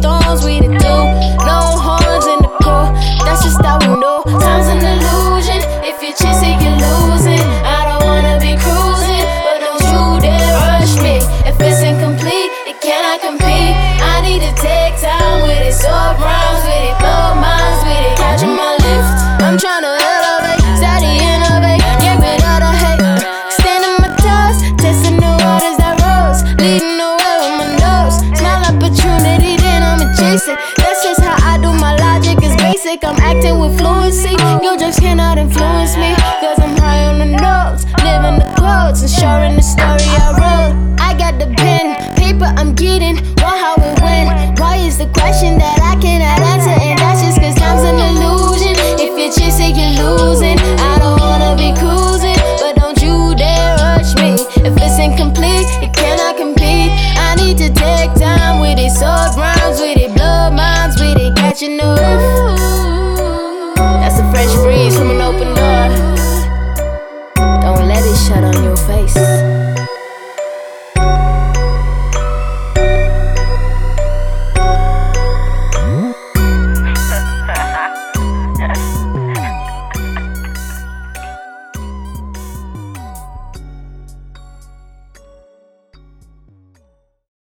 thorns, we. No horns in the that's just how we know. Time's an illusion, if you chase it, you're losing. I don't wanna be cruising, but don't you dare rush me. If it's incomplete, it cannot compete. I need to take time with it, so with it, with it. Catching my lift, I'm trying to elevate, steady innovate, get rid of hate. My toes, testing the waters that rose, leading acting with fluency. Your jokes cannot influence me. Cause I'm high on the notes, living the quotes, and sharing the story I wrote. I got the pen, paper I'm getting, want how it went. Why is the question that I cannot answer? And that's just cause time's an illusion. If you're chasing, you're losing. I don't wanna be cruising, but don't you dare rush me. If it's incomplete, it cannot compete. I need to take time with it, sword rhymes with it, blood minds with it, catching the freeze from